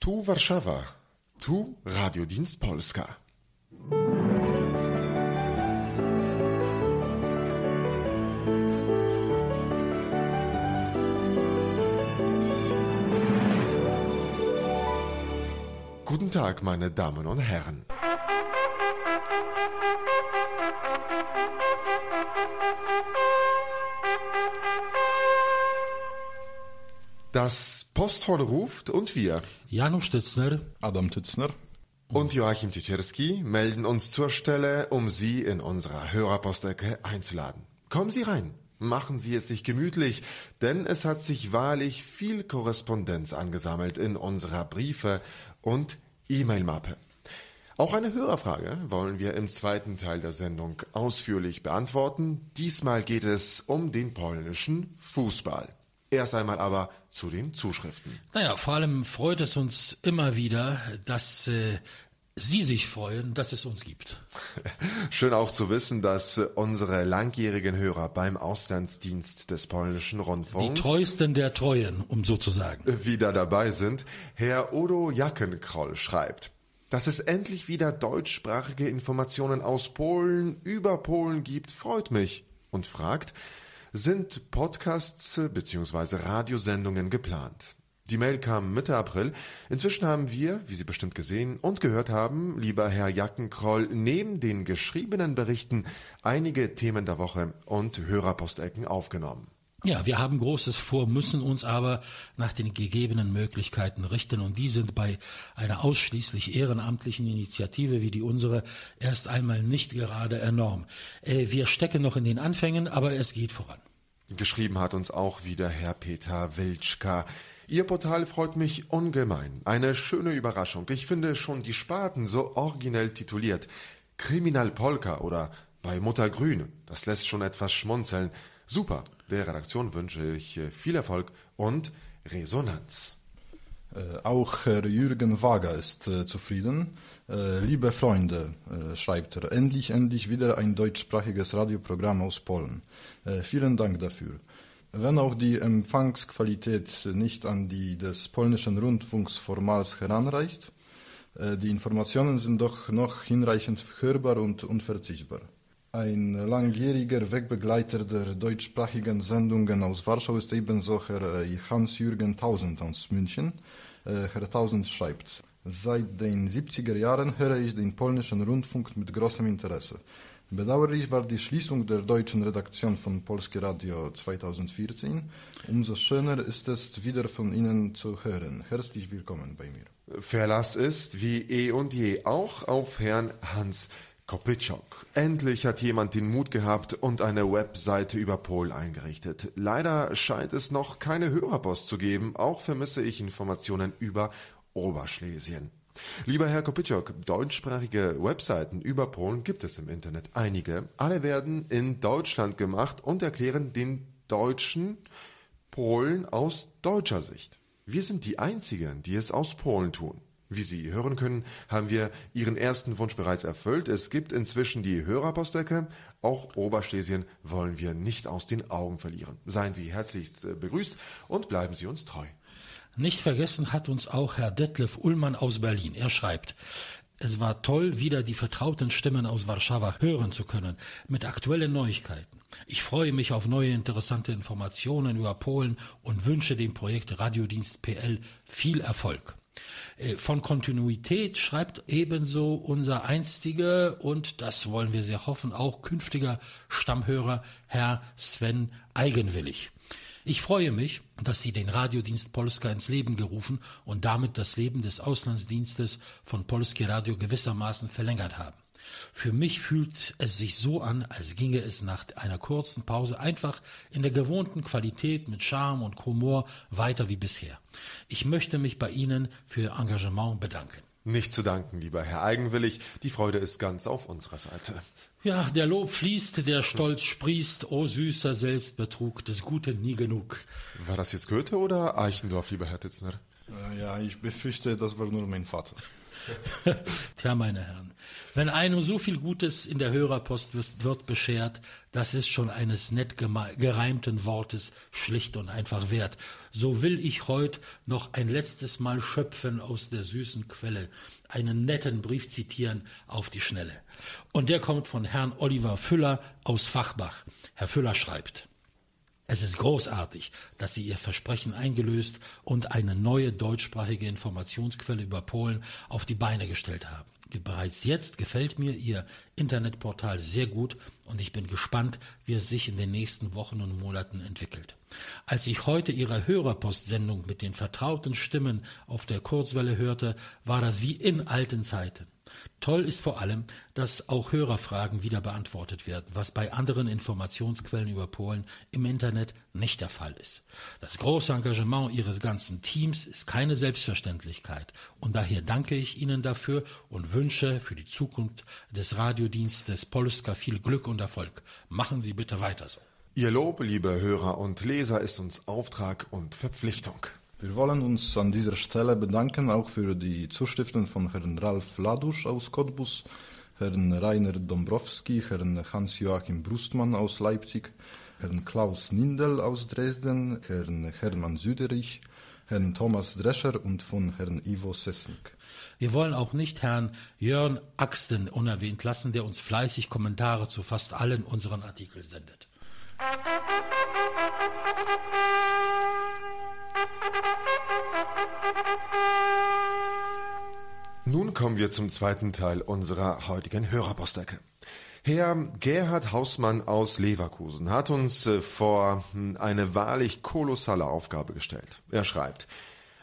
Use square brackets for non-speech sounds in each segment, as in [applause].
Tu Warszawa, tu Radiodienst Polska. Guten Tag, meine Damen und Herren. Das Posthorn ruft und wir, Janusz Tützner, Adam Tützner und Joachim Titschirski melden uns zur Stelle, um Sie in unserer Hörerpostecke einzuladen. Kommen Sie rein, machen Sie es sich gemütlich, denn es hat sich wahrlich viel Korrespondenz angesammelt in unserer Briefe- und E-Mail-Mappe. Auch eine Hörerfrage wollen wir im zweiten Teil der Sendung ausführlich beantworten. Diesmal geht es um den polnischen Fußball. Erst einmal aber zu den Zuschriften. Naja, vor allem freut es uns immer wieder, dass äh, Sie sich freuen, dass es uns gibt. [laughs] Schön auch zu wissen, dass unsere langjährigen Hörer beim Auslandsdienst des polnischen Rundfunks Die treuesten der Treuen, um so zu sagen. [laughs] wieder dabei sind. Herr Odo Jackenkroll schreibt, dass es endlich wieder deutschsprachige Informationen aus Polen über Polen gibt, freut mich und fragt, sind Podcasts bzw. Radiosendungen geplant? Die Mail kam Mitte April. Inzwischen haben wir, wie Sie bestimmt gesehen und gehört haben, lieber Herr Jackenkroll, neben den geschriebenen Berichten einige Themen der Woche und Hörerpostecken aufgenommen. Ja, wir haben Großes vor, müssen uns aber nach den gegebenen Möglichkeiten richten und die sind bei einer ausschließlich ehrenamtlichen Initiative wie die unsere erst einmal nicht gerade enorm. Äh, wir stecken noch in den Anfängen, aber es geht voran. Geschrieben hat uns auch wieder Herr Peter Wilczka. Ihr Portal freut mich ungemein. Eine schöne Überraschung. Ich finde schon die Sparten so originell tituliert. Kriminal Polka oder bei Mutter Grün. Das lässt schon etwas schmunzeln. Super. Der Redaktion wünsche ich äh, viel Erfolg und Resonanz. Äh, auch Herr Jürgen Wager ist äh, zufrieden. Liebe Freunde, schreibt er, endlich, endlich wieder ein deutschsprachiges Radioprogramm aus Polen. Vielen Dank dafür. Wenn auch die Empfangsqualität nicht an die des polnischen Rundfunks formals heranreicht, die Informationen sind doch noch hinreichend hörbar und unverzichtbar. Ein langjähriger Wegbegleiter der deutschsprachigen Sendungen aus Warschau ist ebenso Herr äh, Hans-Jürgen Tausend aus München. Äh, Herr Tausend schreibt, seit den 70er Jahren höre ich den polnischen Rundfunk mit großem Interesse. Bedauerlich war die Schließung der deutschen Redaktion von Polskie Radio 2014. Umso schöner ist es, wieder von Ihnen zu hören. Herzlich willkommen bei mir. Verlass ist wie eh und je auch auf Herrn Hans Kopitschok. Endlich hat jemand den Mut gehabt und eine Webseite über Pol eingerichtet. Leider scheint es noch keine Hörerpost zu geben. Auch vermisse ich Informationen über Oberschlesien. Lieber Herr Kopitschok, deutschsprachige Webseiten über Polen gibt es im Internet einige. Alle werden in Deutschland gemacht und erklären den Deutschen Polen aus deutscher Sicht. Wir sind die Einzigen, die es aus Polen tun. Wie Sie hören können, haben wir Ihren ersten Wunsch bereits erfüllt. Es gibt inzwischen die Hörerpostecke. Auch Oberschlesien wollen wir nicht aus den Augen verlieren. Seien Sie herzlichst äh, begrüßt und bleiben Sie uns treu. Nicht vergessen hat uns auch Herr Detlef Ullmann aus Berlin. Er schreibt, es war toll, wieder die vertrauten Stimmen aus Warschau hören zu können, mit aktuellen Neuigkeiten. Ich freue mich auf neue interessante Informationen über Polen und wünsche dem Projekt Radiodienst PL viel Erfolg. Äh, Von Kontinuität schreibt ebenso unser einstiger und das wollen wir sehr hoffen, auch künftiger Stammhörer Herr Sven Eigenwillig. Ich freue mich, dass Sie den Radiodienst Polska ins Leben gerufen und damit das Leben des Auslandsdienstes von Polskie Radio gewissermaßen verlängert haben. Für mich fühlt es sich so an, als ginge es nach einer kurzen Pause einfach in der gewohnten Qualität mit Charme und Humor weiter wie bisher. Ich möchte mich bei Ihnen für Ihr Engagement bedanken. Nicht zu danken, lieber Herr Eigenwillig. Die Freude ist ganz auf unserer Seite. Ja, der Lob fließt, der Stolz sprießt, o süßer Selbstbetrug, des Guten nie genug. War das jetzt Goethe oder Eichendorff, lieber Herr Titzner? Äh, ja, ich befürchte, das war nur mein Vater. Tja, meine Herren, wenn einem so viel Gutes in der Hörerpost wird beschert, das ist schon eines nett gereimten Wortes schlicht und einfach wert. So will ich heut noch ein letztes Mal schöpfen aus der süßen Quelle, einen netten Brief zitieren auf die Schnelle. Und der kommt von Herrn Oliver Füller aus Fachbach. Herr Füller schreibt, es ist großartig, dass Sie Ihr Versprechen eingelöst und eine neue deutschsprachige Informationsquelle über Polen auf die Beine gestellt haben. Bereits jetzt gefällt mir Ihr Internetportal sehr gut und ich bin gespannt, wie es sich in den nächsten Wochen und Monaten entwickelt. Als ich heute Ihre Hörerpostsendung mit den vertrauten Stimmen auf der Kurzwelle hörte, war das wie in alten Zeiten. Toll ist vor allem, dass auch Hörerfragen wieder beantwortet werden, was bei anderen Informationsquellen über Polen im Internet nicht der Fall ist. Das große Engagement Ihres ganzen Teams ist keine Selbstverständlichkeit und daher danke ich Ihnen dafür und wünsche für die Zukunft des Radiodienstes Polska viel Glück und Erfolg. Machen Sie bitte weiter so. Ihr Lob, liebe Hörer und Leser, ist uns Auftrag und Verpflichtung. Wir wollen uns an dieser Stelle bedanken auch für die Zuschriften von Herrn Ralf Ladusch aus Cottbus, Herrn Rainer Dombrowski, Herrn Hans-Joachim Brustmann aus Leipzig, Herrn Klaus Nindel aus Dresden, Herrn Hermann Süderich, Herrn Thomas Drescher und von Herrn Ivo Sesnik. Wir wollen auch nicht Herrn Jörn Axten unerwähnt lassen, der uns fleißig Kommentare zu fast allen unseren Artikeln sendet. Nun kommen wir zum zweiten Teil unserer heutigen Hörerpostecke. Herr Gerhard Hausmann aus Leverkusen hat uns äh, vor hm, eine wahrlich kolossale Aufgabe gestellt. Er schreibt,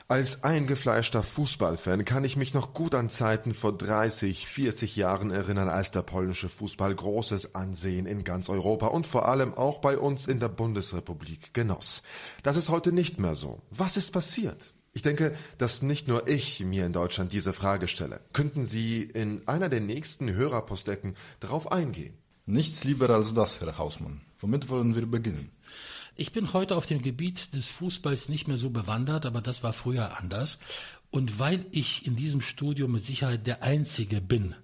als eingefleischter Fußballfan kann ich mich noch gut an Zeiten vor 30, 40 Jahren erinnern, als der polnische Fußball großes Ansehen in ganz Europa und vor allem auch bei uns in der Bundesrepublik genoss. Das ist heute nicht mehr so. Was ist passiert? Ich denke, dass nicht nur ich mir in Deutschland diese Frage stelle. Könnten Sie in einer der nächsten Hörerpostecken darauf eingehen? Nichts lieber als das, Herr Hausmann. Womit wollen wir beginnen? Ich bin heute auf dem Gebiet des Fußballs nicht mehr so bewandert, aber das war früher anders. Und weil ich in diesem Studio mit Sicherheit der Einzige bin,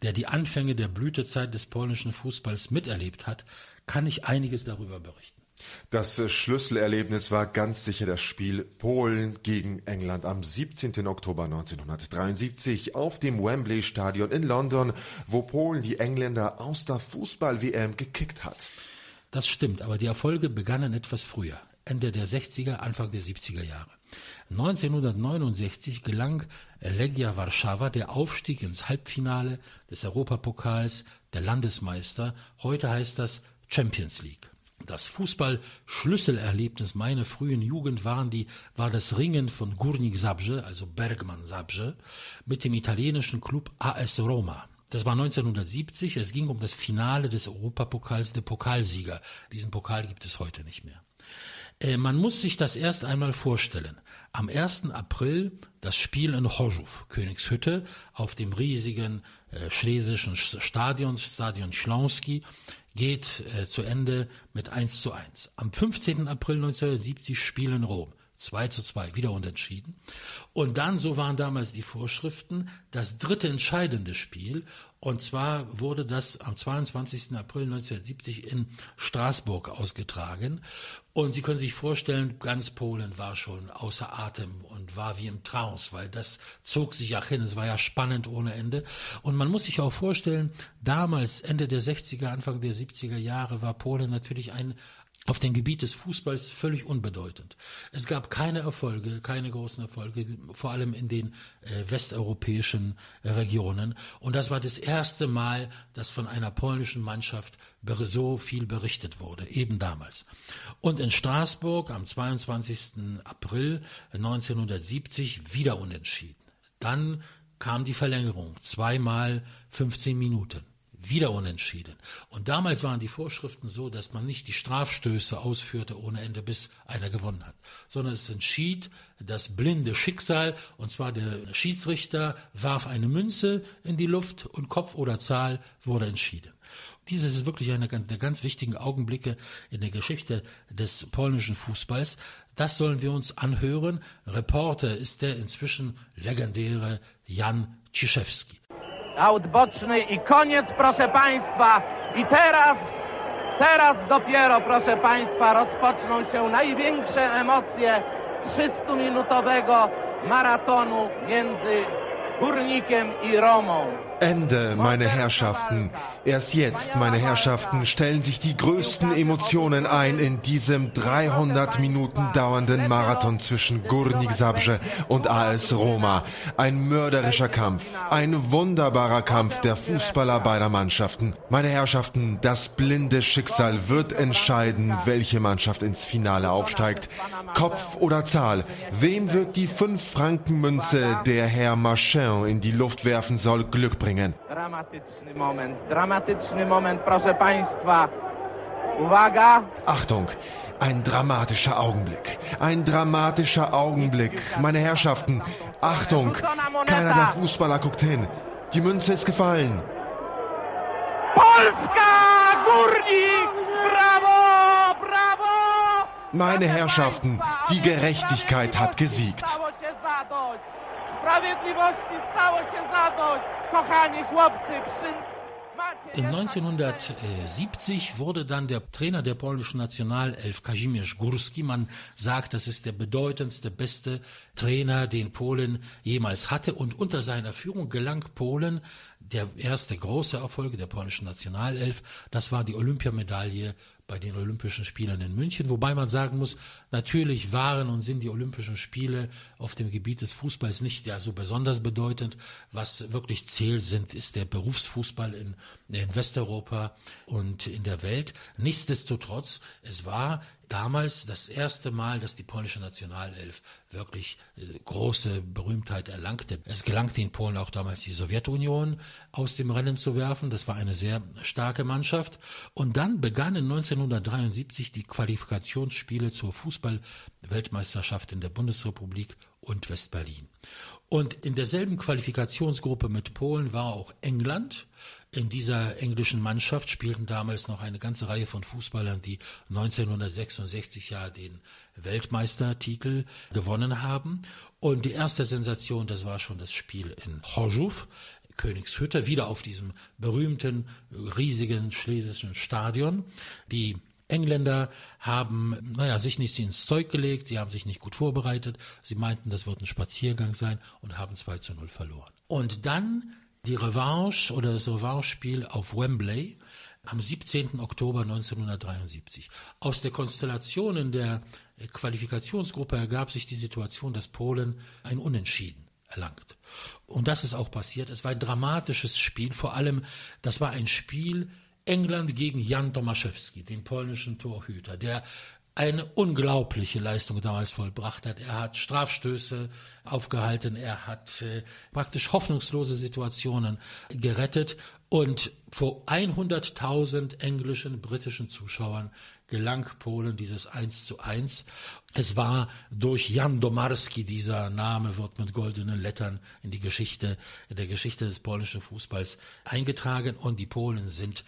der die Anfänge der Blütezeit des polnischen Fußballs miterlebt hat, kann ich einiges darüber berichten. Das äh, Schlüsselerlebnis war ganz sicher das Spiel Polen gegen England am 17. Oktober 1973 auf dem Wembley Stadion in London, wo Polen die Engländer aus der Fußball-WM gekickt hat. Das stimmt, aber die Erfolge begannen etwas früher, Ende der 60er, Anfang der 70er Jahre. 1969 gelang Legia Warszawa der Aufstieg ins Halbfinale des Europapokals der Landesmeister. Heute heißt das Champions League. Das Fußball-Schlüsselerlebnis meiner frühen Jugend waren die, war das Ringen von Górnik Zabrze, also Bergmann Zabrze, mit dem italienischen Club AS Roma. Das war 1970. Es ging um das Finale des Europapokals der Pokalsieger. Diesen Pokal gibt es heute nicht mehr. Äh, man muss sich das erst einmal vorstellen. Am 1. April das Spiel in Chorzów, Königshütte, auf dem riesigen äh, schlesischen Stadion, Stadion Schlonski geht äh, zu Ende mit 1 zu 1. Am 15. April 1970 Spiel in Rom. 2 zu 2, wieder unentschieden. Und dann, so waren damals die Vorschriften, das dritte entscheidende Spiel. Und zwar wurde das am 22. April 1970 in Straßburg ausgetragen. Und Sie können sich vorstellen, ganz Polen war schon außer Atem und war wie im Trance, weil das zog sich ja hin. Es war ja spannend ohne Ende. Und man muss sich auch vorstellen, damals, Ende der 60er, Anfang der 70er Jahre, war Polen natürlich ein, auf dem Gebiet des Fußballs völlig unbedeutend. Es gab keine Erfolge, keine großen Erfolge, vor allem in den äh, westeuropäischen äh, Regionen. Und das war das erste Mal, dass von einer polnischen Mannschaft so viel berichtet wurde, eben damals. Und in Straßburg am 22. April 1970 wieder unentschieden. Dann kam die Verlängerung, zweimal 15 Minuten wieder unentschieden. Und damals waren die Vorschriften so, dass man nicht die Strafstöße ausführte ohne Ende, bis einer gewonnen hat, sondern es entschied das blinde Schicksal, und zwar der Schiedsrichter warf eine Münze in die Luft und Kopf oder Zahl wurde entschieden. Dieses ist wirklich einer der ganz wichtigen Augenblicke in der Geschichte des polnischen Fußballs. Das sollen wir uns anhören. Reporter ist der inzwischen legendäre Jan Ciszewski. Aut boczny i koniec, proszę Państwa. I teraz, teraz dopiero, proszę Państwa, rozpoczną się największe emocje 300-minutowego maratonu między Górnikiem i Romą. Ende, meine Herrschaften. Erst jetzt, meine Herrschaften, stellen sich die größten Emotionen ein in diesem 300 Minuten dauernden Marathon zwischen Górnik Zabrze und AS Roma. Ein mörderischer Kampf, ein wunderbarer Kampf der Fußballer beider Mannschaften. Meine Herrschaften, das blinde Schicksal wird entscheiden, welche Mannschaft ins Finale aufsteigt. Kopf oder Zahl, wem wird die 5-Franken-Münze, der Herr Marchand in die Luft werfen soll, Glück bringen? Dramatyczny moment, dramatyczny moment, proszę Państwa. Uwaga! Achtung! Ein dramatischer Augenblick. Ein dramatischer Augenblick. Meine Herrschaften, Achtung! Keiner der Fußballer guckt hin. Die Münze ist gefallen. Polska! Górnik! Brawo! Brawo! Meine Herrschaften, die Gerechtigkeit hat gesiegt. Sprawiedliwości stało się zadość! Kochani chłopcy, przy... Im 1970 wurde dann der Trainer der polnischen Nationalelf Kazimierz Górski. Man sagt, das ist der bedeutendste, beste Trainer, den Polen jemals hatte. Und unter seiner Führung gelang Polen der erste große Erfolg der polnischen Nationalelf. Das war die Olympiamedaille bei den Olympischen Spielen in München, wobei man sagen muss, natürlich waren und sind die Olympischen Spiele auf dem Gebiet des Fußballs nicht ja so besonders bedeutend. Was wirklich zählt sind, ist der Berufsfußball in, in Westeuropa und in der Welt. Nichtsdestotrotz, es war damals das erste Mal, dass die polnische Nationalelf wirklich äh, große Berühmtheit erlangte. Es gelangte in Polen auch damals die Sowjetunion aus dem Rennen zu werfen. Das war eine sehr starke Mannschaft. Und dann begannen 1973 die Qualifikationsspiele zur Fußball-Weltmeisterschaft in der Bundesrepublik und Westberlin. Und in derselben Qualifikationsgruppe mit Polen war auch England. In dieser englischen Mannschaft spielten damals noch eine ganze Reihe von Fußballern, die 1966 ja den Weltmeistertitel gewonnen haben. Und die erste Sensation, das war schon das Spiel in Chorzów, Königshütte, wieder auf diesem berühmten, riesigen schlesischen Stadion. Die Engländer haben, naja, sich nicht ins Zeug gelegt, sie haben sich nicht gut vorbereitet, sie meinten, das wird ein Spaziergang sein und haben 2 zu 0 verloren. Und dann die Revanche oder das Revanche-Spiel auf Wembley am 17. Oktober 1973. Aus der Konstellation in der Qualifikationsgruppe ergab sich die Situation, dass Polen ein Unentschieden erlangt. Und das ist auch passiert. Es war ein dramatisches Spiel. Vor allem, das war ein Spiel England gegen Jan Tomaszewski, den polnischen Torhüter, der eine unglaubliche Leistung damals vollbracht hat. Er hat Strafstöße aufgehalten, er hat äh, praktisch hoffnungslose Situationen gerettet und vor 100.000 englischen, britischen Zuschauern gelang Polen dieses 1 zu 1. Es war durch Jan Domarski, dieser Name wird mit goldenen Lettern in die Geschichte, in der Geschichte des polnischen Fußballs eingetragen und die Polen sind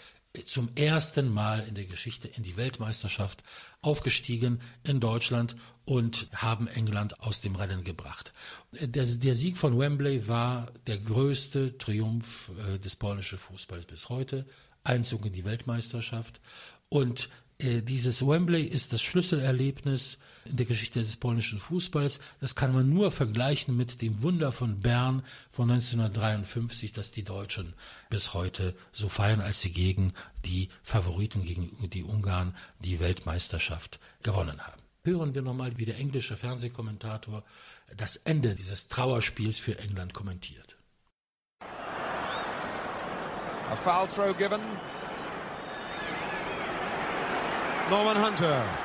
zum ersten Mal in der Geschichte in die Weltmeisterschaft aufgestiegen in Deutschland und haben England aus dem Rennen gebracht. Der, der Sieg von Wembley war der größte Triumph äh, des polnischen Fußballs bis heute. Einzug in die Weltmeisterschaft. Und äh, dieses Wembley ist das Schlüsselerlebnis der Geschichte des polnischen Fußballs. Das kann man nur vergleichen mit dem Wunder von Bern von 1953, das die Deutschen bis heute so feiern, als sie gegen die Favoriten, gegen die Ungarn, die Weltmeisterschaft gewonnen haben. Hören wir nochmal, wie der englische Fernsehkommentator das Ende dieses Trauerspiels für England kommentiert. A foul throw given. Norman Hunter.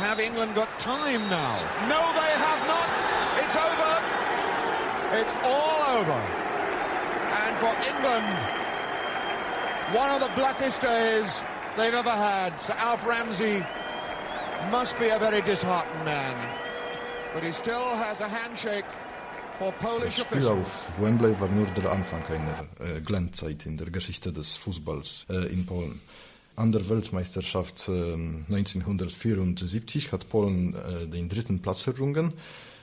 Have England got time now? No, they have not. It's over. It's all over. And for England, one of the blackest days they've ever had. Sir Alf Ramsey must be a very disheartened man. But he still has a handshake for Polish Spiel officials. auf Wembley war nur der Anfang einer äh, Glänzzeit in der Geschichte des Fußballs äh, eh, in Polen. An der Weltmeisterschaft 1974 hat Polen den dritten Platz errungen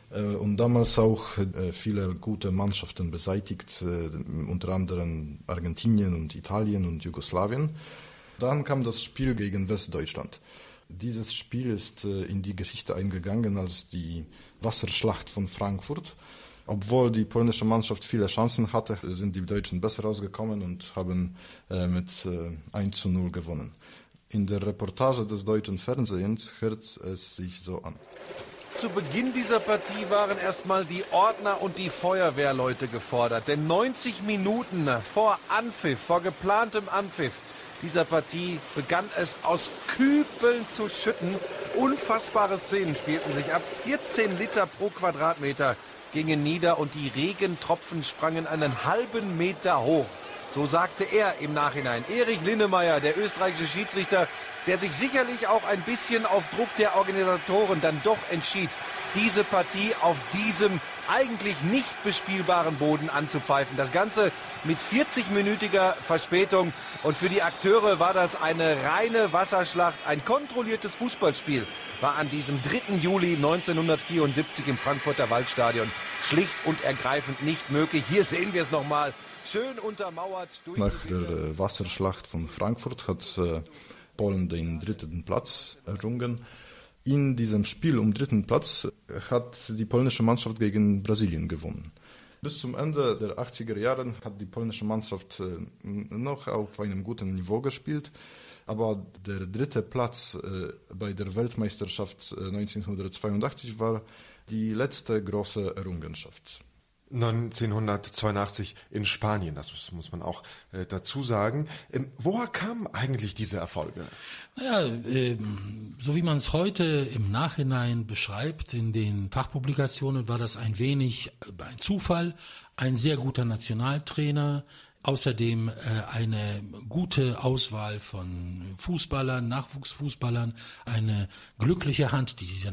und damals auch viele gute Mannschaften beseitigt, unter anderem Argentinien und Italien und Jugoslawien. Dann kam das Spiel gegen Westdeutschland. Dieses Spiel ist in die Geschichte eingegangen als die Wasserschlacht von Frankfurt. Obwohl die polnische Mannschaft viele Chancen hatte, sind die Deutschen besser rausgekommen und haben mit 1 zu 0 gewonnen. In der Reportage des deutschen Fernsehens hört es sich so an. Zu Beginn dieser Partie waren erstmal die Ordner und die Feuerwehrleute gefordert. Denn 90 Minuten vor Anpfiff, vor geplantem Anpfiff dieser Partie begann es aus Kübeln zu schütten. Unfassbare Szenen spielten sich ab. 14 Liter pro Quadratmeter gingen nieder und die Regentropfen sprangen einen halben Meter hoch. So sagte er im Nachhinein. Erich Linnemeyer, der österreichische Schiedsrichter, der sich sicherlich auch ein bisschen auf Druck der Organisatoren dann doch entschied, diese Partie auf diesem eigentlich nicht bespielbaren Boden anzupfeifen. Das Ganze mit 40-minütiger Verspätung. Und für die Akteure war das eine reine Wasserschlacht. Ein kontrolliertes Fußballspiel war an diesem 3. Juli 1974 im Frankfurter Waldstadion schlicht und ergreifend nicht möglich. Hier sehen wir es nochmal. Schön untermauert durch Nach der Wasserschlacht von Frankfurt hat äh, Polen den dritten Platz errungen. In diesem Spiel um dritten Platz hat die polnische Mannschaft gegen Brasilien gewonnen. Bis zum Ende der 80er Jahre hat die polnische Mannschaft noch auf einem guten Niveau gespielt, aber der dritte Platz bei der Weltmeisterschaft 1982 war die letzte große Errungenschaft. 1982 in Spanien, das muss man auch äh, dazu sagen. Ähm, woher kamen eigentlich diese Erfolge? Naja, ähm, so wie man es heute im Nachhinein beschreibt, in den Fachpublikationen war das ein wenig äh, ein Zufall. Ein sehr guter Nationaltrainer, Außerdem äh, eine gute Auswahl von Fußballern, Nachwuchsfußballern, eine glückliche Hand, die dieser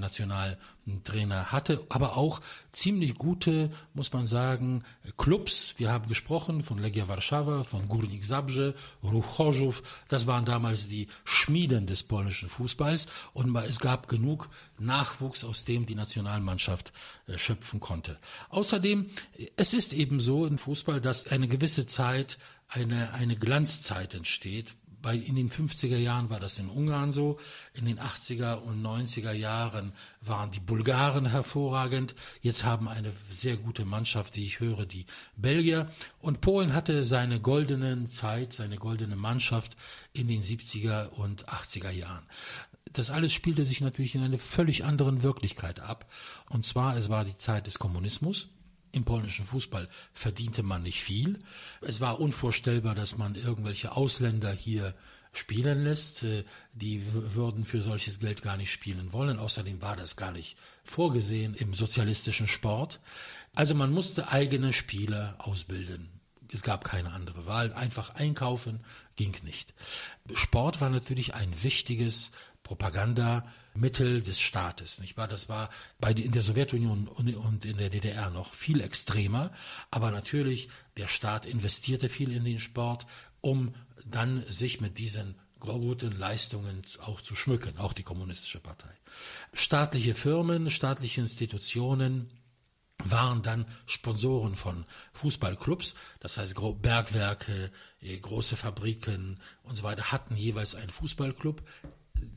Nationaltrainer hatte, aber auch ziemlich gute, muss man sagen, Clubs. Wir haben gesprochen von Legia Warszawa, von Górnik Zabrze, Ruch Chorzów. Das waren damals die Schmieden des polnischen Fußballs und es gab genug Nachwuchs, aus dem die Nationalmannschaft äh, schöpfen konnte. Außerdem, es ist eben so im Fußball, dass eine gewisse Zeit eine, eine Glanzzeit entsteht. Bei, in den 50er Jahren war das in Ungarn so, in den 80er und 90er Jahren waren die Bulgaren hervorragend, jetzt haben eine sehr gute Mannschaft, die ich höre, die Belgier. Und Polen hatte seine goldene Zeit, seine goldene Mannschaft in den 70er und 80er Jahren. Das alles spielte sich natürlich in einer völlig anderen Wirklichkeit ab. Und zwar, es war die Zeit des Kommunismus. Im polnischen Fußball verdiente man nicht viel. Es war unvorstellbar, dass man irgendwelche Ausländer hier spielen lässt. Äh, die würden für solches Geld gar nicht spielen wollen. Außerdem war das gar nicht vorgesehen im sozialistischen Sport. Also man musste eigene Spieler ausbilden. Es gab keine andere Wahl. Einfach einkaufen ging nicht. Sport war natürlich ein wichtiges Propagandamittel des Staates, nicht wahr? Das war bei in der Sowjetunion und in der DDR noch viel extremer, aber natürlich der Staat investierte viel in den Sport, um dann sich mit diesen guten Leistungen auch zu schmücken, auch die kommunistische Partei. Staatliche Firmen, staatliche Institutionen waren dann Sponsoren von Fußballclubs, das heißt Bergwerke, äh, große Fabriken und so weiter hatten jeweils einen Fußballclub,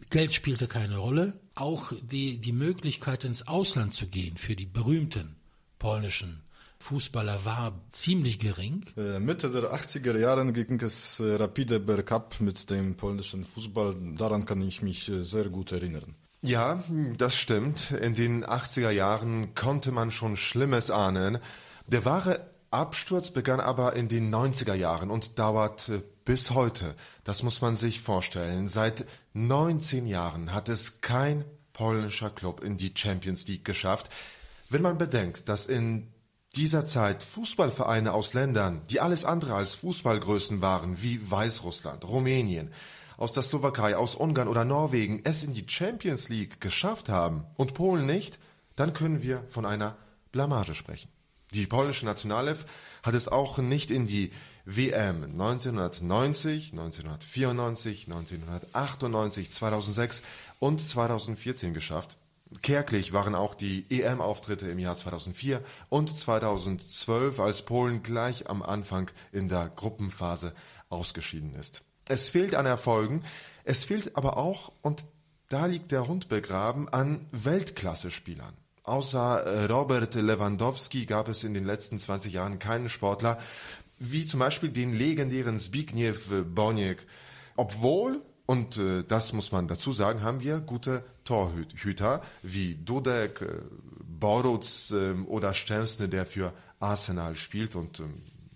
Geld spielte keine Rolle. Auch die, die Möglichkeit, ins Ausland zu gehen für die berühmten polnischen Fußballer war ziemlich gering. Äh, Mitte der 80er Jahre ging es äh, rapide bergab mit dem polnischen Fußball. Daran kann ich mich sehr gut erinnern. Ja, das stimmt. In den 80er Jahren konnte man schon Schlimmes ahnen. Der wahre Absturz begann aber in den 90er Jahren und dauert bis heute. Das muss man sich vorstellen. Seit 19 Jahren hat es kein polnischer Club in die Champions League geschafft. Wenn man bedenkt, dass in dieser Zeit Fußballvereine aus Ländern, die alles andere als Fußballgrößen waren, wie Weißrussland, Rumänien, aus der Slowakei, aus Ungarn oder Norwegen es in die Champions League geschafft haben und Polen nicht, dann können wir von einer Blamage sprechen. Die polnische Nationalelf hat es auch nicht in die WM 1990, 1994, 1998, 2006 und 2014 geschafft. Kärglich waren auch die EM-Auftritte im Jahr 2004 und 2012, als Polen gleich am Anfang in der Gruppenphase ausgeschieden ist. Es fehlt an Erfolgen, es fehlt aber auch, und da liegt der Hund begraben, an Weltklasse-Spielern. Außer äh, Robert Lewandowski gab es in den letzten 20 Jahren keinen Sportler, wie zum Beispiel den legendären Zbigniew Boniek. Obwohl, und äh, das muss man dazu sagen, haben wir gute Torhüter wie Dudek, äh, Boruc äh, oder Stensne, der für Arsenal spielt und äh,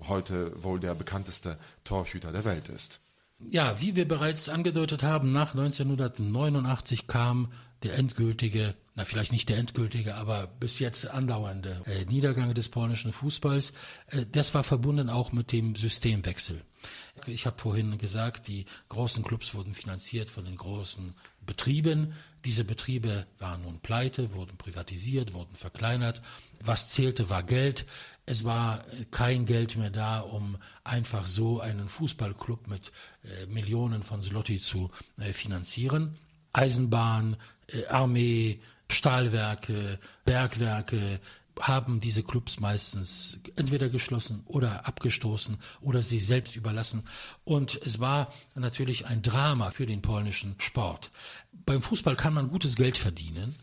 heute wohl der bekannteste Torhüter der Welt ist. Ja, wie wir bereits angedeutet haben, nach 1989 kam der endgültige, na vielleicht nicht der endgültige, aber bis jetzt andauernde äh, Niedergang des polnischen Fußballs. Äh, das war verbunden auch mit dem Systemwechsel. Ich habe vorhin gesagt, die großen Clubs wurden finanziert von den großen Betrieben. Diese Betriebe waren nun pleite, wurden privatisiert, wurden verkleinert. Was zählte, war Geld. Es war kein Geld mehr da, um einfach so einen Fußballclub mit äh, Millionen von Zloty zu äh, finanzieren. Eisenbahn, äh, Armee, Stahlwerke, Bergwerke haben diese Clubs meistens entweder geschlossen oder abgestoßen oder sie selbst überlassen. Und es war natürlich ein Drama für den polnischen Sport. Beim Fußball kann man gutes Geld verdienen.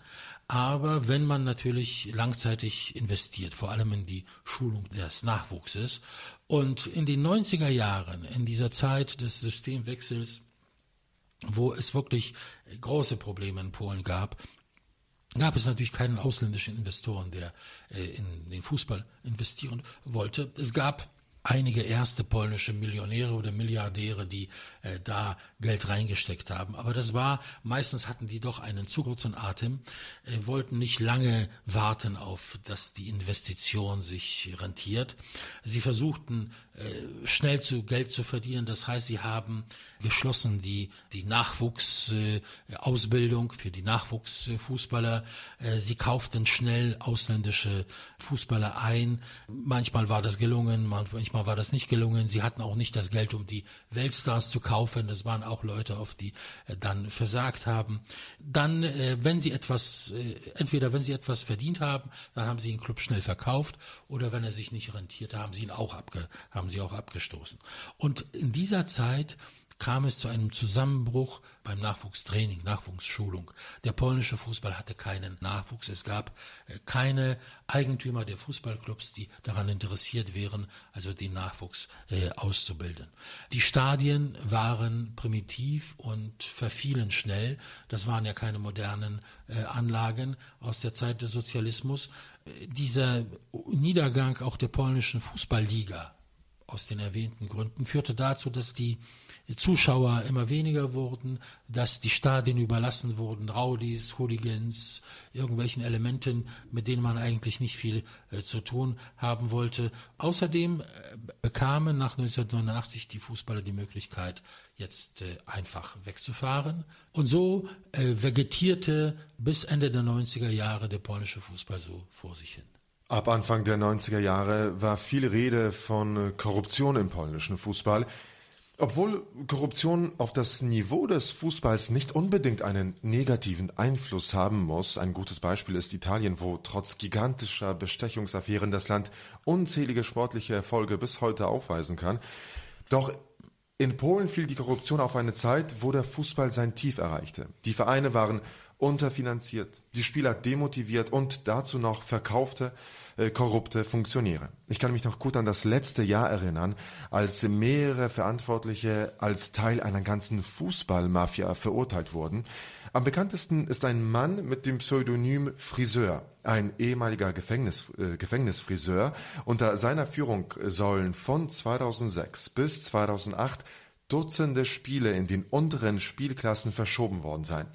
Aber wenn man natürlich langzeitig investiert, vor allem in die Schulung des Nachwuchses und in den 90er Jahren, in dieser Zeit des Systemwechsels, wo es wirklich große Probleme in Polen gab, gab es natürlich keinen ausländischen Investoren, der äh, in den Fußball investieren wollte. Es gab einige erste polnische Millionäre oder Milliardäre, die äh, da Geld reingesteckt haben. Aber das war, meistens hatten die doch einen zu kurzen Atem, äh, wollten nicht lange warten auf, dass die Investition sich rentiert. Sie versuchten schnell zu Geld zu verdienen. Das heißt, sie haben geschlossen die, die Nachwuchsausbildung für die Nachwuchsfußballer. Äh, sie kauften schnell ausländische Fußballer ein. Manchmal war das gelungen, manchmal war das nicht gelungen. Sie hatten auch nicht das Geld, um die Weltstars zu kaufen. Das waren auch Leute, auf die äh, dann versagt haben. Dann, wenn sie etwas, entweder wenn sie etwas verdient haben, dann haben sie den Club schnell verkauft oder wenn er sich nicht rentierte, haben sie ihn auch abge, haben haben sie auch abgestoßen. Und in dieser Zeit kam es zu einem Zusammenbruch beim Nachwuchstraining, Nachwuchsschulung. Der polnische Fußball hatte keinen Nachwuchs. Es gab äh, keine Eigentümer der Fußballclubs, die daran interessiert wären, also den Nachwuchs äh, auszubilden. Die Stadien waren primitiv und verfielen schnell. Das waren ja keine modernen äh, Anlagen aus der Zeit des Sozialismus. Äh, dieser Niedergang auch der polnischen Fußballliga aus den erwähnten Gründen führte dazu, dass die Zuschauer immer weniger wurden, dass die Stadien überlassen wurden, Rowdies, Hooligans, irgendwelchen Elementen, mit denen man eigentlich nicht viel äh, zu tun haben wollte. Außerdem äh, bekamen nach 1989 die Fußballer die Möglichkeit, jetzt äh, einfach wegzufahren. Und so äh, vegetierte bis Ende der 90er Jahre der polnische Fußball so vor sich hin. Ab Anfang der 90er Jahre war viel Rede von Korruption im polnischen Fußball. Obwohl Korruption auf das Niveau des Fußballs nicht unbedingt einen negativen Einfluss haben muss, ein gutes Beispiel ist Italien, wo trotz gigantischer Bestechungsaffären das Land unzählige sportliche Erfolge bis heute aufweisen kann. Doch in Polen fiel die Korruption auf eine Zeit, wo der Fußball sein Tief erreichte. Die Vereine waren unterfinanziert, die Spieler demotiviert und dazu noch verkaufte, äh, korrupte Funktionäre. Ich kann mich noch gut an das letzte Jahr erinnern, als mehrere Verantwortliche als Teil einer ganzen Fußballmafia verurteilt wurden. Am bekanntesten ist ein Mann mit dem Pseudonym Friseur, ein ehemaliger Gefängnis, äh, Gefängnisfriseur. Unter seiner Führung sollen von 2006 bis 2008 Dutzende Spiele in den unteren Spielklassen verschoben worden sein.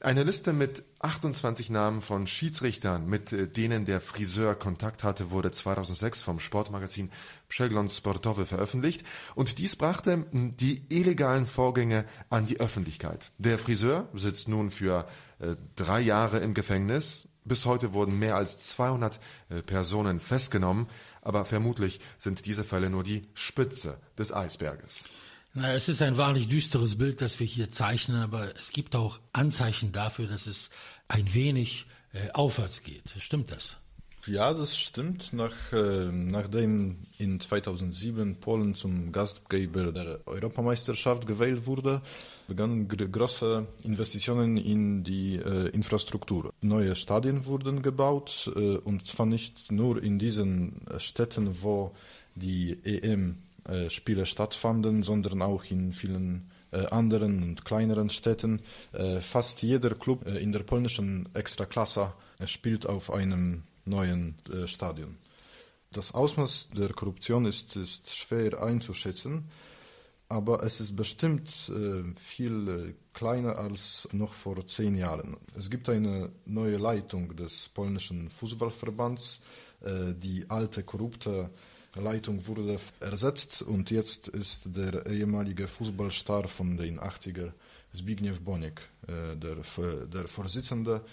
Eine Liste mit 28 Namen von Schiedsrichtern, mit äh, denen der Friseur Kontakt hatte, wurde 2006 vom Sportmagazin Przegląd Sportowy veröffentlicht und dies brachte die illegalen Vorgänge an die Öffentlichkeit. Der Friseur sitzt nun für äh, drei Jahre im Gefängnis, Bis heute wurden mehr als 200 äh, Personen festgenommen, aber vermutlich sind diese Fälle nur die Spitze des Eisberges. Na, es ist ein wahrlich düsteres Bild, das wir hier zeichnen, aber es gibt auch Anzeichen dafür, dass es ein wenig äh, aufwärts geht. Stimmt das? Ja, das stimmt. Nach, äh, nachdem in 2007 Polen zum Gastgeber der Europameisterschaft gewählt wurde, begannen große Investitionen in die äh, Infrastruktur. Neue Stadien wurden gebaut äh, und zwar nicht nur in diesen Städten, wo die EM äh, Spiele stattfanden, sondern auch in vielen äh, anderen und kleineren Städten. Äh, fast jeder Club in der polnischen Extraklasse spielt auf einem neuen Stadion. Das Ausmaß der Korruption ist, ist schwer einzuschätzen, aber es ist bestimmt viel kleiner als noch vor zehn Jahren. Es gibt eine neue Leitung des polnischen Fußballverbands. Die alte korrupte Leitung wurde ersetzt und jetzt ist der ehemalige Fußballstar von den 80er, Zbigniew Bonik, äh, der, der Vorsitzende.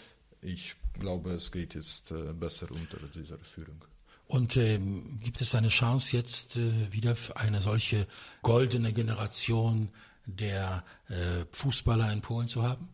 Ich glaube, es geht jetzt äh, besser unter dieser Führung. Und ähm, gibt es eine Chance jetzt äh, wieder eine solche goldene Generation der äh, Fußballer in Polen zu haben?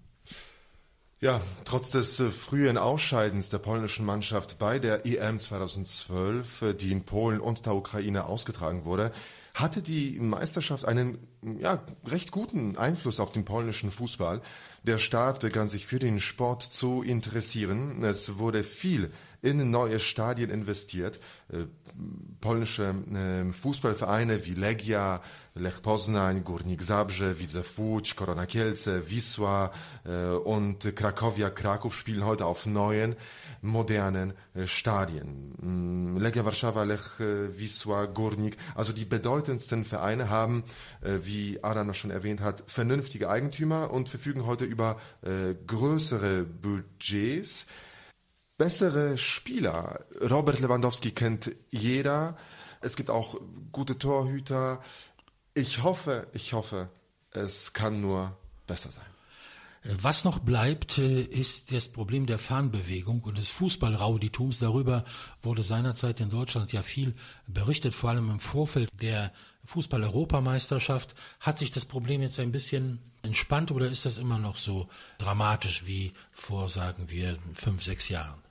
Ja, trotz des äh, frühen Ausscheidens der polnischen Mannschaft bei der EM 2012, äh, die in Polen und der Ukraine ausgetragen wurde, hatte die Meisterschaft einen ja, recht guten Einfluss auf den polnischen Fußball. Der Staat begann sich für den Sport zu interessieren. Es wurde viel in neue Stadien investiert. Äh, polnische äh, Fußballvereine wie Legia, Lech Poznań, Górnik Zabrze, Widzew Łódź, Korona Kielce, Wisła äh, und Krakowia Kraków spielen heute auf neuen, modernen Stadien. Mm, Legia Warszawa, Lech Wisła, Górnik, also die bedeutendsten Vereine haben, wie Adam noch schon erwähnt hat, vernünftige Eigentümer und verfügen heute über größere Budgets bessere Spieler. Robert Lewandowski kennt jeder. Es gibt auch gute Torhüter. Ich hoffe, ich hoffe, es kann nur besser sein. Was noch bleibt, äh, ist das Problem der Fahnenbewegung und des Fußballrauditums. Darüber wurde seinerzeit in Deutschland ja viel berichtet, vor allem im Vorfeld der Fußball-Europameisterschaft. Hat sich das Problem jetzt ein bisschen entspannt oder ist das immer noch so dramatisch wie vor, sagen wir, fünf, sechs Jahren?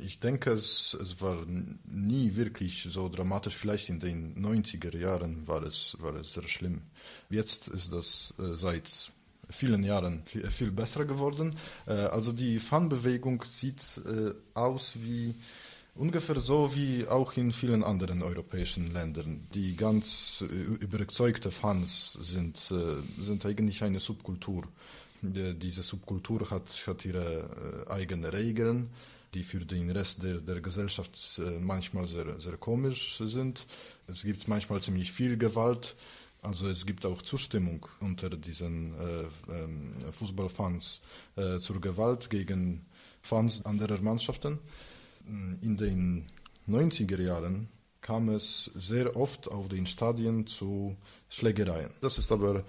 Ich denke, es, es war nie wirklich so dramatisch. Vielleicht in den 90er Jahren war es, war es sehr schlimm. Jetzt ist das äh, seit vielen Jahren viel, viel besser geworden. Äh, also die Fanbewegung sieht äh, aus wie ungefähr so wie auch in vielen anderen europäischen Ländern. Die ganz äh, überzeugte Fans sind, äh, sind eigentlich eine Subkultur. Diese Subkultur hat, hat ihre äh, eigenen Regeln die für den Rest der, der Gesellschaft äh, manchmal sehr, sehr komisch sind. Es gibt manchmal ziemlich viel Gewalt. Also es gibt auch Zustimmung unter diesen äh, äh, Fußballfans äh, zur Gewalt gegen Fans anderer Mannschaften. In den 90er Jahren kam es sehr oft auf den Stadien zu Schlägereien. Das ist aber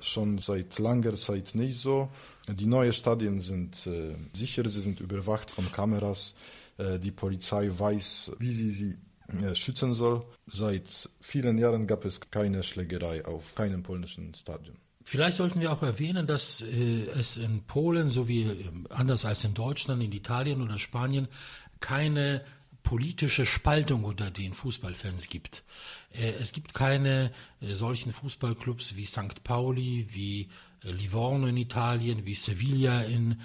schon seit langer Zeit nicht so. Die neuen Stadien sind äh, sicher, sie sind überwacht von Kameras. Äh, die Polizei weiß, wie sie sie äh, schützen soll. Seit vielen Jahren gab es keine Schlägerei auf keinem polnischen Stadion. Vielleicht sollten wir auch erwähnen, dass äh, es in Polen sowie äh, anders als in Deutschland, in Italien oder Spanien keine politische Spaltung unter den Fußballfans gibt. Äh, es gibt keine äh, solchen Fußballclubs wie St. Pauli, wie äh, Livorno in Italien, wie Sevilla in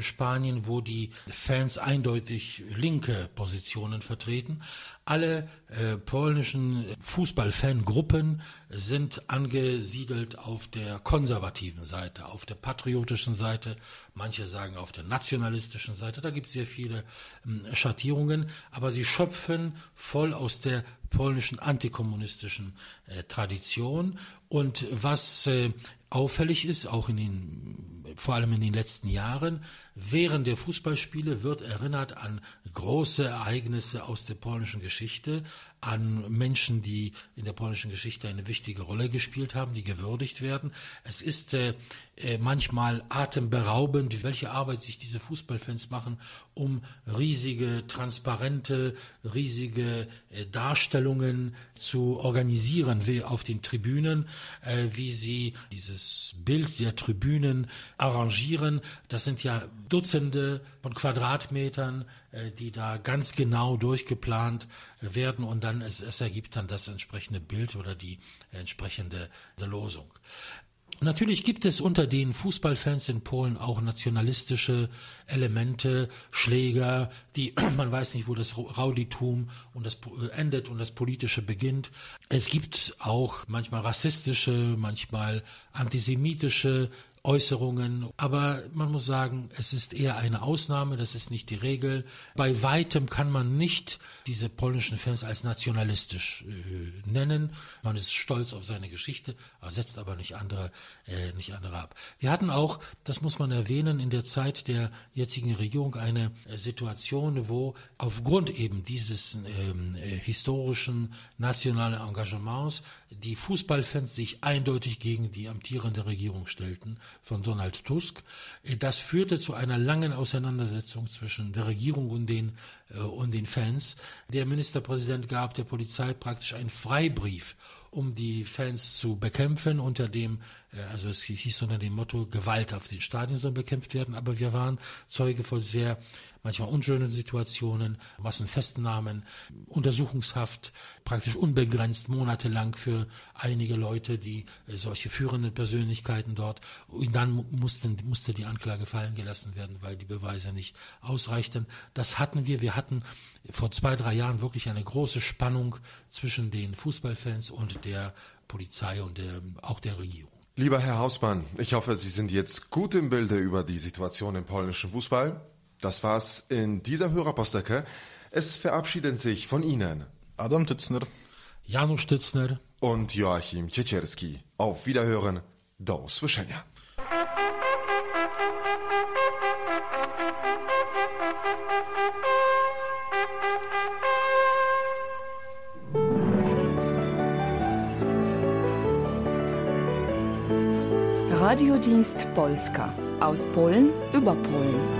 Spanien, wo die Fans eindeutig linke Positionen vertreten. Alle äh, polnischen Fußballfangruppen sind angesiedelt auf der konservativen Seite, auf der patriotischen Seite, manche sagen auf der nationalistischen Seite. Da gibt es sehr viele äh, Schattierungen, aber sie schöpfen voll aus der polnischen antikommunistischen äh, Tradition. Und was äh, auffällig ist, auch in den, vor allem in den letzten Jahren, Während der Fußballspiele wird erinnert an große Ereignisse aus der polnischen Geschichte, an Menschen, die in der polnischen Geschichte eine wichtige Rolle gespielt haben, die gewürdigt werden. Es ist äh, äh, manchmal atemberaubend, welche Arbeit sich diese Fußballfans machen, um riesige, transparente, riesige äh, Darstellungen zu organisieren wie auf den Tribünen, äh, wie sie dieses Bild der Tribünen arrangieren. Das sind ja Dutzende von Quadratmetern, äh, die da ganz genau durchgeplant werden und dann es, es ergibt dann das entsprechende Bild oder die entsprechende Losung. Natürlich gibt es unter den Fußballfans in Polen auch nationalistische Elemente, Schläger, die [clears throat] man weiß nicht, wo das Rauditum und das endet und das politische beginnt. Es gibt auch manchmal rassistische, manchmal antisemitische Äußerungen. Aber man muss sagen, es ist eher eine Ausnahme, das ist nicht die Regel. Bei weitem kann man nicht diese polnischen Fans als nationalistisch äh, nennen. Man ist stolz auf seine Geschichte, setzt aber nicht andere, äh, nicht andere ab. Wir hatten auch, das muss man erwähnen, in der Zeit der jetzigen Regierung eine äh, Situation, wo aufgrund eben dieses ähm, äh, historischen nationalen Engagements die Fußballfans sich eindeutig gegen die amtierende Regierung stellten von Donald Tusk. Das führte zu einer langen Auseinandersetzung zwischen der Regierung und den, äh, und den Fans. Der Ministerpräsident gab der Polizei praktisch einen Freibrief, um die Fans zu bekämpfen unter dem, äh, also es hieß unter dem Motto, Gewalt auf den Stadien soll bekämpft werden, aber wir waren Zeuge von sehr manchmal unschöne Situationen, Massenfestnahmen, Untersuchungshaft, praktisch unbegrenzt monatelang für einige Leute, die äh, solche führenden Persönlichkeiten dort. Und dann mussten, musste die Anklage fallen gelassen werden, weil die Beweise nicht ausreichten. Das hatten wir. Wir hatten vor zwei, drei Jahren wirklich eine große Spannung zwischen den Fußballfans und der Polizei und der, auch der Regierung. Lieber Herr Hausmann, ich hoffe, Sie sind jetzt gut im Bilde über die Situation im polnischen Fußball. Das war's in dieser Hörerpostecke. Es verabschieden sich von Ihnen Adam Tützner, Janusz Tützner und Joachim Ciecierski. Auf Wiederhören. Do usłyszenia. Radiodienst Polska aus Polen über Polen.